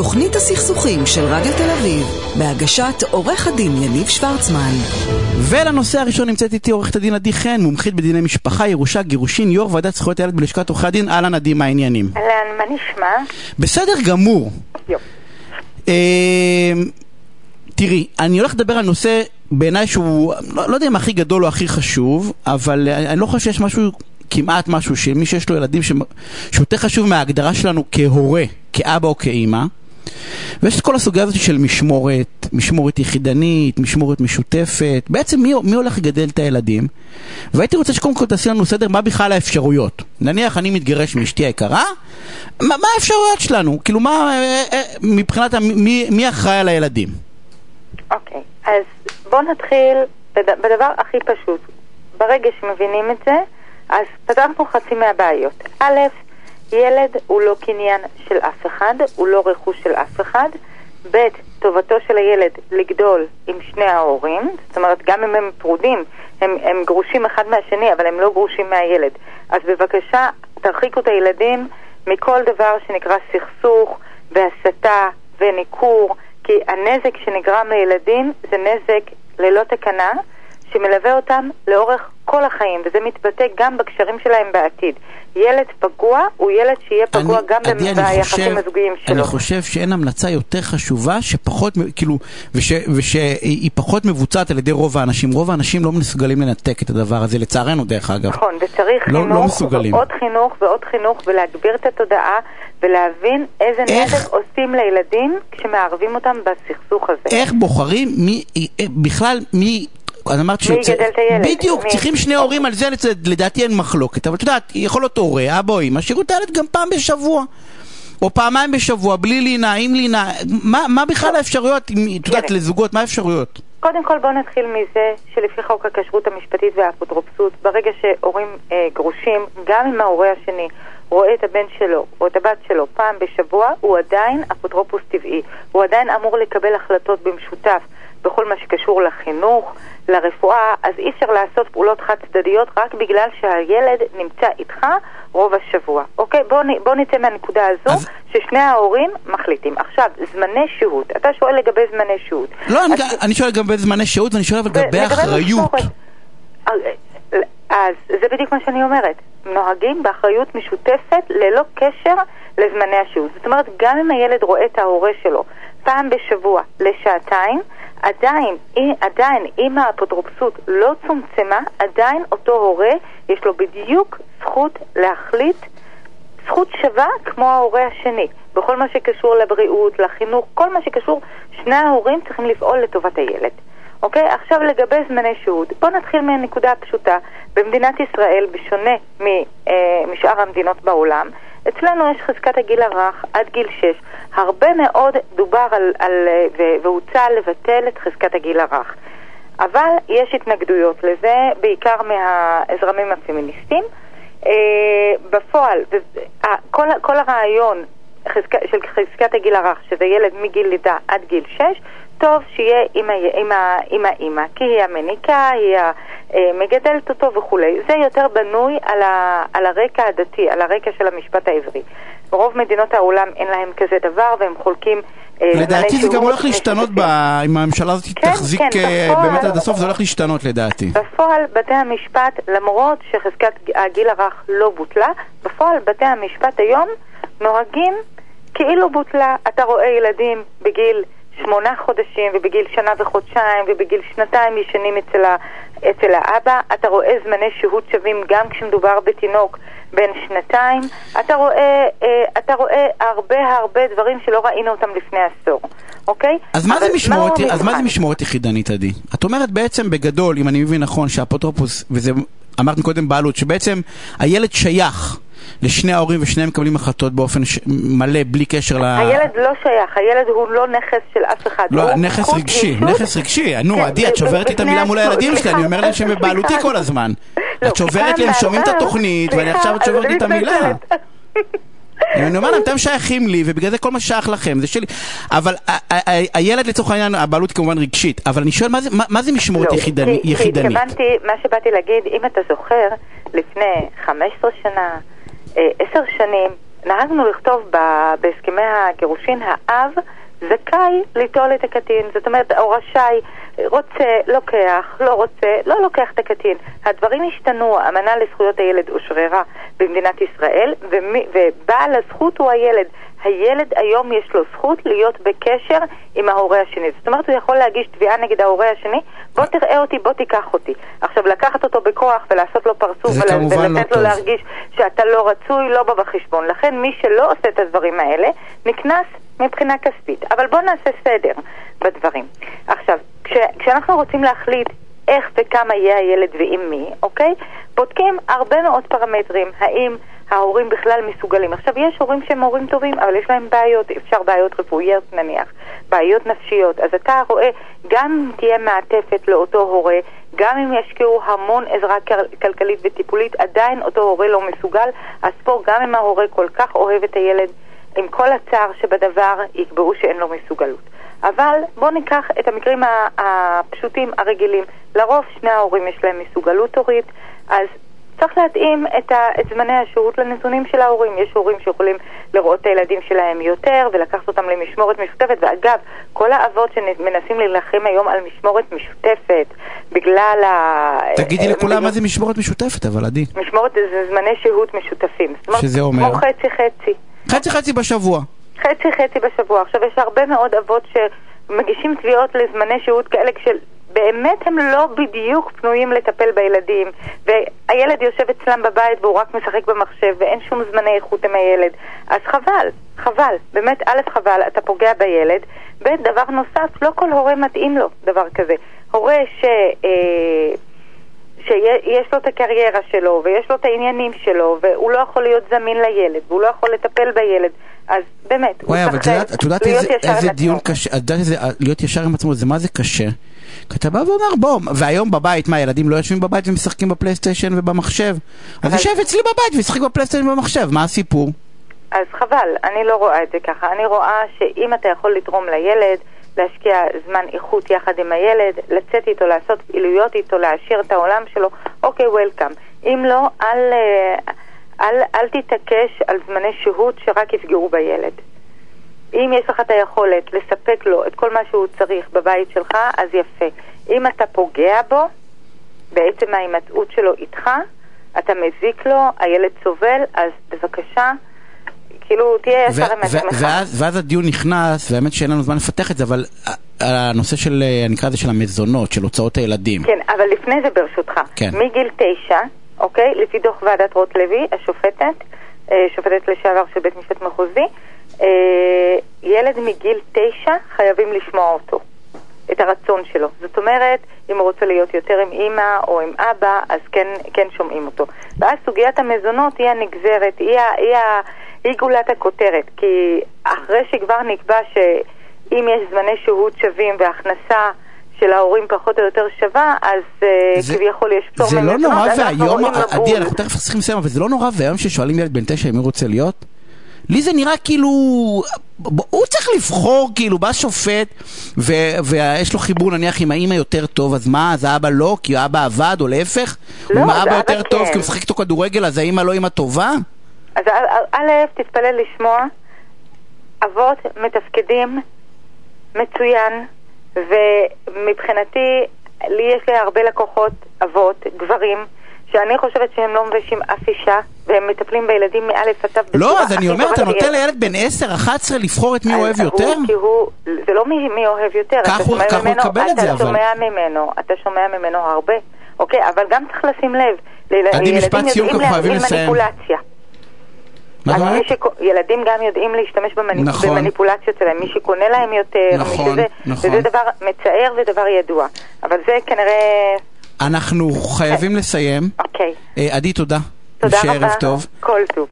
תוכנית הסכסוכים של רדיו תל אביב, בהגשת עורך הדין יניב שוורצמן. ולנושא הראשון נמצאת איתי עורכת הדין עדי חן, מומחית בדיני משפחה, ירושה, גירושין, יו"ר ועדת זכויות הילד בלשכת עורכי הדין. אהלן עדי, מה העניינים? אהלן, מה נשמע? בסדר גמור. אה, תראי, אני הולך לדבר על נושא בעיניי שהוא, לא, לא יודע אם הכי גדול או הכי חשוב, אבל אני, אני לא חושב שיש משהו, כמעט משהו, שמי שיש לו ילדים ש- שהוא יותר חשוב מההגדרה שלנו כהורה, כאבא או כאימא. ויש את כל הסוגיה הזאת של משמורת, משמורת יחידנית, משמורת משותפת, בעצם מי, מי הולך לגדל את הילדים? והייתי רוצה שקודם כל תעשי לנו סדר מה בכלל האפשרויות. נניח אני מתגרש מאשתי היקרה, מה, מה האפשרויות שלנו? כאילו מה, אה, אה, מבחינת מי, מי אחראי על הילדים? אוקיי, אז בואו נתחיל בד... בדבר הכי פשוט. ברגע שמבינים את זה, אז פתרנו חצי מהבעיות. א', ילד הוא לא קניין של אף אחד, הוא לא רכוש של אף אחד. ב', טובתו של הילד לגדול עם שני ההורים, זאת אומרת, גם אם הם פרודים, הם, הם גרושים אחד מהשני, אבל הם לא גרושים מהילד. אז בבקשה, תרחיקו את הילדים מכל דבר שנקרא סכסוך והסתה וניכור, כי הנזק שנגרם לילדים זה נזק ללא תקנה, שמלווה אותם לאורך כל החיים, וזה מתבטא גם בקשרים שלהם בעתיד. ילד פגוע הוא ילד שיהיה פגוע אני- גם עדי, ביחסים הזוגיים שלו. אני חושב שאין המלצה יותר חשובה שפחות, כאילו, וש- ושהיא פחות מבוצעת על ידי רוב האנשים. רוב האנשים לא מסוגלים לנתק את הדבר הזה, לצערנו דרך אגב. נכון, וצריך לא- לא חינוך, מסוגלים. עוד חינוך ועוד חינוך, ולהגביר את התודעה, ולהבין איזה איך? נזק עושים לילדים כשמערבים אותם בסכסוך הזה. איך בוחרים מי, בכלל מי... את אמרת מי יגדל את הילד? בדיוק, מי? צריכים שני הורים על זה, לדעתי אין מחלוקת. אבל את יודעת, יכול להיות הורה, אבא או אמא, שיראו את הילד גם פעם בשבוע. או פעמיים בשבוע, בלי לינה, עם לינה. מה, מה בכלל האפשרויות, אם- את יודעת. לזוגות, מה האפשרויות? קודם כל בואו נתחיל מזה שלפי חוק הכשרות המשפטית והאפוטרופסות, ברגע שהורים אה, גרושים, גם אם ההורה השני רואה את הבן שלו או את הבת שלו פעם בשבוע, הוא עדיין אפוטרופוס טבעי. הוא עדיין אמור לקבל החלטות במשותף בכל מה שקשור לחינוך, לרפואה, אז אי אפשר לעשות פעולות חד צדדיות רק בגלל שהילד נמצא איתך רוב השבוע. אוקיי? בואו נ- בואו נצא מהנקודה הזו אז- ששני ההורים מחליטים. עכשיו, זמני שהות. אתה שואל לגבי זמני שהות. לא, אני, אז- אני שואל לגבי זמני שהות, ואני שואל לגבי אחריות. אז- אז זה בדיוק מה שאני אומרת. נוהגים באחריות משותפת ללא קשר לזמני השהות. זאת אומרת, גם אם הילד רואה את ההורה שלו פעם בשבוע לשעתיים, עדיין, עדיין, אם האפוטרופסות לא צומצמה, עדיין אותו הורה יש לו בדיוק זכות להחליט זכות שווה כמו ההורה השני. בכל מה שקשור לבריאות, לחינוך, כל מה שקשור, שני ההורים צריכים לפעול לטובת הילד. אוקיי? עכשיו לגבי זמני שהות. בואו נתחיל מהנקודה הפשוטה. במדינת ישראל, בשונה אה, משאר המדינות בעולם, אצלנו יש חזקת הגיל הרך עד גיל 6. הרבה מאוד דובר על, על, אה, והוצע לבטל את חזקת הגיל הרך. אבל יש התנגדויות לזה, בעיקר מהזרמים הפמיניסטיים. אה, בפועל, ו- ה- כל, כל הרעיון חזקה, של חזקת הגיל הרך, שזה ילד מגיל לידה עד גיל 6, טוב שיהיה עם, ה, עם, ה, עם האימא, כי היא המניקה, היא המגדלת אותו וכולי. זה יותר בנוי על, ה, על הרקע הדתי, על הרקע של המשפט העברי. ברוב מדינות העולם אין להם כזה דבר והם חולקים... אה, לדעתי זה גם הולך להשתנות, ב... אם הממשלה הזאת כן, תחזיק כן, אה, בפועל. באמת עד הסוף, זה הולך להשתנות לדעתי. בפועל בתי המשפט, למרות שחזקת הגיל הרך לא בוטלה, בפועל בתי המשפט היום נוהגים כאילו בוטלה. אתה רואה ילדים בגיל שמונה חודשים ובגיל שנה וחודשיים ובגיל שנתיים ישנים אצל, ה, אצל האבא, אתה רואה זמני שהות שווים גם כשמדובר בתינוק בן שנתיים, אתה רואה, אה, אתה רואה הרבה הרבה דברים שלא ראינו אותם לפני עשור, אוקיי? אז מה זה משמורת, מהו אז מה זה? משמורת יחידנית, עדי? את אומרת בעצם בגדול, אם אני מבין נכון, שהאפוטרופוס, וזה אמרת קודם בעלות, שבעצם הילד שייך לשני ההורים ושניהם מקבלים החלטות באופן ש... מלא, בלי קשר ל... הילד לא שייך, הילד הוא לא נכס של אף אחד. לא, נכס רגשי. נכס רגשי. נו, עדי, את שוברת לי את המילה מול. הילדים שלי, אני אומר להם שהם. בבעלותי כל הזמן. לא, את שוברת לי, הם שומעים את התוכנית, ואני עכשיו את שוברת לי את המילה. אני אומר להם, אתם שייכים לי, ובגלל זה כל מה ששייך לכם, זה שלי. אבל הילד לצורך העניין, הבעלות כמובן רגשית, אבל אני שואל, מה זה- משמורת לא, יחידני- כי- יחידנית? התכוונתי, מה שבאתי להגיד, אם אתה זוכר, לפני 15 שנה, אה, 10 שנים, נהגנו לכתוב ב- בהסכמי הגירושין, האב זכאי ליטול את הקטין. זאת אומרת, או רשאי, רוצה, לוקח, לא רוצה, לא לוקח את הקטין. הדברים השתנו, האמנה לזכויות הילד אושררה במדינת ישראל, ומי, ובעל הזכות הוא הילד. הילד היום יש לו זכות להיות בקשר עם ההורה השני. זאת אומרת, הוא יכול להגיש תביעה נגד ההורה השני, בוא תראה אותי, בוא תיקח אותי. עכשיו, לקחת אותו בכוח ולעשות לו פרצוף ול- לא ולתת לו טוב. להרגיש שאתה לא רצוי, לא בא בחשבון. לכן מי שלא עושה את הדברים האלה, נקנס מבחינה כספית. אבל בואו נעשה סדר בדברים. עכשיו, כש, כשאנחנו רוצים להחליט איך וכמה יהיה הילד ועם מי, אוקיי? בודקים הרבה מאוד פרמטרים. האם ההורים בכלל מסוגלים. עכשיו, יש הורים שהם הורים טובים, אבל יש להם בעיות, אפשר בעיות רפואיות נניח, בעיות נפשיות. אז אתה רואה, גם אם תהיה מעטפת לאותו הורה, גם אם ישקיעו המון עזרה כל- כלכלית וטיפולית, עדיין אותו הורה לא מסוגל. אז פה, גם אם ההורה כל כך אוהב את הילד, עם כל הצער שבדבר, יקבעו שאין לו מסוגלות. אבל בואו ניקח את המקרים הפשוטים, הרגילים. לרוב שני ההורים יש להם מסוגלות הורית, אז צריך להתאים את, ה, את זמני השהות לנתונים של ההורים. יש הורים שיכולים לראות את הילדים שלהם יותר ולקחת אותם למשמורת משותפת. ואגב, כל האבות שמנסים להילחם היום על משמורת משותפת בגלל ה... תגידי אה, לכולם מה מדיניות- זה משמורת משותפת, אבל עדי. משמורת זה זמני שהות משותפים. שזה אומר? כמו חצי חצי. חצי חצי בשבוע. חצי חצי בשבוע. עכשיו, יש הרבה מאוד אבות שמגישים תביעות לזמני שהות כאלה כשבאמת הם לא בדיוק פנויים לטפל בילדים, והילד יושב אצלם בבית והוא רק משחק במחשב ואין שום זמני איכות עם הילד. אז חבל, חבל. באמת, א', חבל, אתה פוגע בילד. ב', דבר נוסף, לא כל הורה מתאים לו דבר כזה. הורה ש... אה, שיש לו את הקריירה שלו, ויש לו את העניינים שלו, והוא לא יכול להיות זמין לילד, והוא לא יכול לטפל בילד, אז באמת, הוא וואי, אבל את צריך יודעת- את יודעת להיות איזה- ישר עם איזה עצמו. דיון קשה, את יודעת איזה, להיות ישר עם עצמו, זה מה זה קשה? כי אתה בא ואומר, בוא, והיום בבית, מה, ילדים לא יושבים בבית ומשחקים בפלייסטיישן ובמחשב? אז יושב אצלי בבית וישחק בפלייסטיישן ובמחשב, מה הסיפור? אז חבל, אני לא רואה את זה ככה. אני רואה שאם אתה יכול לתרום לילד, להשקיע זמן איכות יחד עם הילד, לצאת איתו, לעשות פעילויות איתו, להעשיר את העולם שלו, אוקיי, וולקאם. אם לא, אל, אה, אל, אל תתעקש על זמני שהות שרק יפגעו בילד. אם יש לך את היכולת לספק לו את כל מה שהוא צריך בבית שלך, אז יפה. אם אתה פוגע בו, בעצם ההימצאות שלו איתך, אתה מזיק לו, הילד סובל, אז בבקשה, כאילו, תהיה ישר עם עצמך. ואז, ואז הדיון נכנס, והאמת שאין לנו זמן לפתח את זה, אבל הנושא של, אה, נקרא לזה של המזונות, של הוצאות הילדים. כן, אבל לפני זה ברשותך. כן. מגיל תשע, אוקיי? לפי דוח ועדת רוטלוי, השופטת, אה, שופטת לשעבר של בית משפט מחוזי, אה, מגיל תשע חייבים לשמוע אותו, את הרצון שלו. זאת אומרת, אם הוא רוצה להיות יותר עם אימא או עם אבא, אז כן, כן שומעים אותו. ואז סוגיית המזונות היא הנגזרת, היא, היא, ה- היא גולת הכותרת, כי אחרי שכבר נקבע שאם יש זמני שהות שווים והכנסה של ההורים פחות או יותר שווה, אז אה, זה- כביכול יש פטור זה לא ממזונות, נורא ואיום, עדי. אנחנו תכף צריכים לסיים, אבל זה לא נורא ואיום ששואלים ילד בן תשע אם הוא רוצה להיות? לי זה נראה כאילו, הוא צריך לבחור, כאילו, בא שופט, ו- ויש לו חיבור נניח עם האימא יותר טוב, אז מה, אז האבא לא, כי האבא עבד, או להפך? לא, אם האבא יותר טוב כן. כי הוא משחק איתו כדורגל, אז האימא לא אימא טובה? אז א', תתפלל לשמוע, אבות מתפקדים מצוין, ומבחינתי, לי יש לי הרבה לקוחות, אבות, גברים, שאני חושבת שהם לא מביישים אף אישה, והם מטפלים בילדים מאלף עד תו לא, אז אני אומר, אתה נותן. לילד בן 10, 11 לבחור את מי הוא אוהב יותר? הוא, כי הוא, זה לא מי, אוהב יותר, כך אתה הוא- יקבל את זה, אתה אבל. שומע ממנו, אתה שומע ממנו הרבה, אוקיי, אבל גם צריך לשים לב, עדי, משפט סיום, יודעים כי חייבים לסיים. ילדים גם יודעים להשתמש במניפ... נכון. במניפולציות שלהם, מי שקונה להם יותר, נכון, מי שזה, נכון. וזה דבר מצער ודבר ידוע. אבל זה כנראה... אנחנו חייבים לסיים. אוקיי. אה, עדי, תודה. תודה רבה. ערב טוב. כל טוב.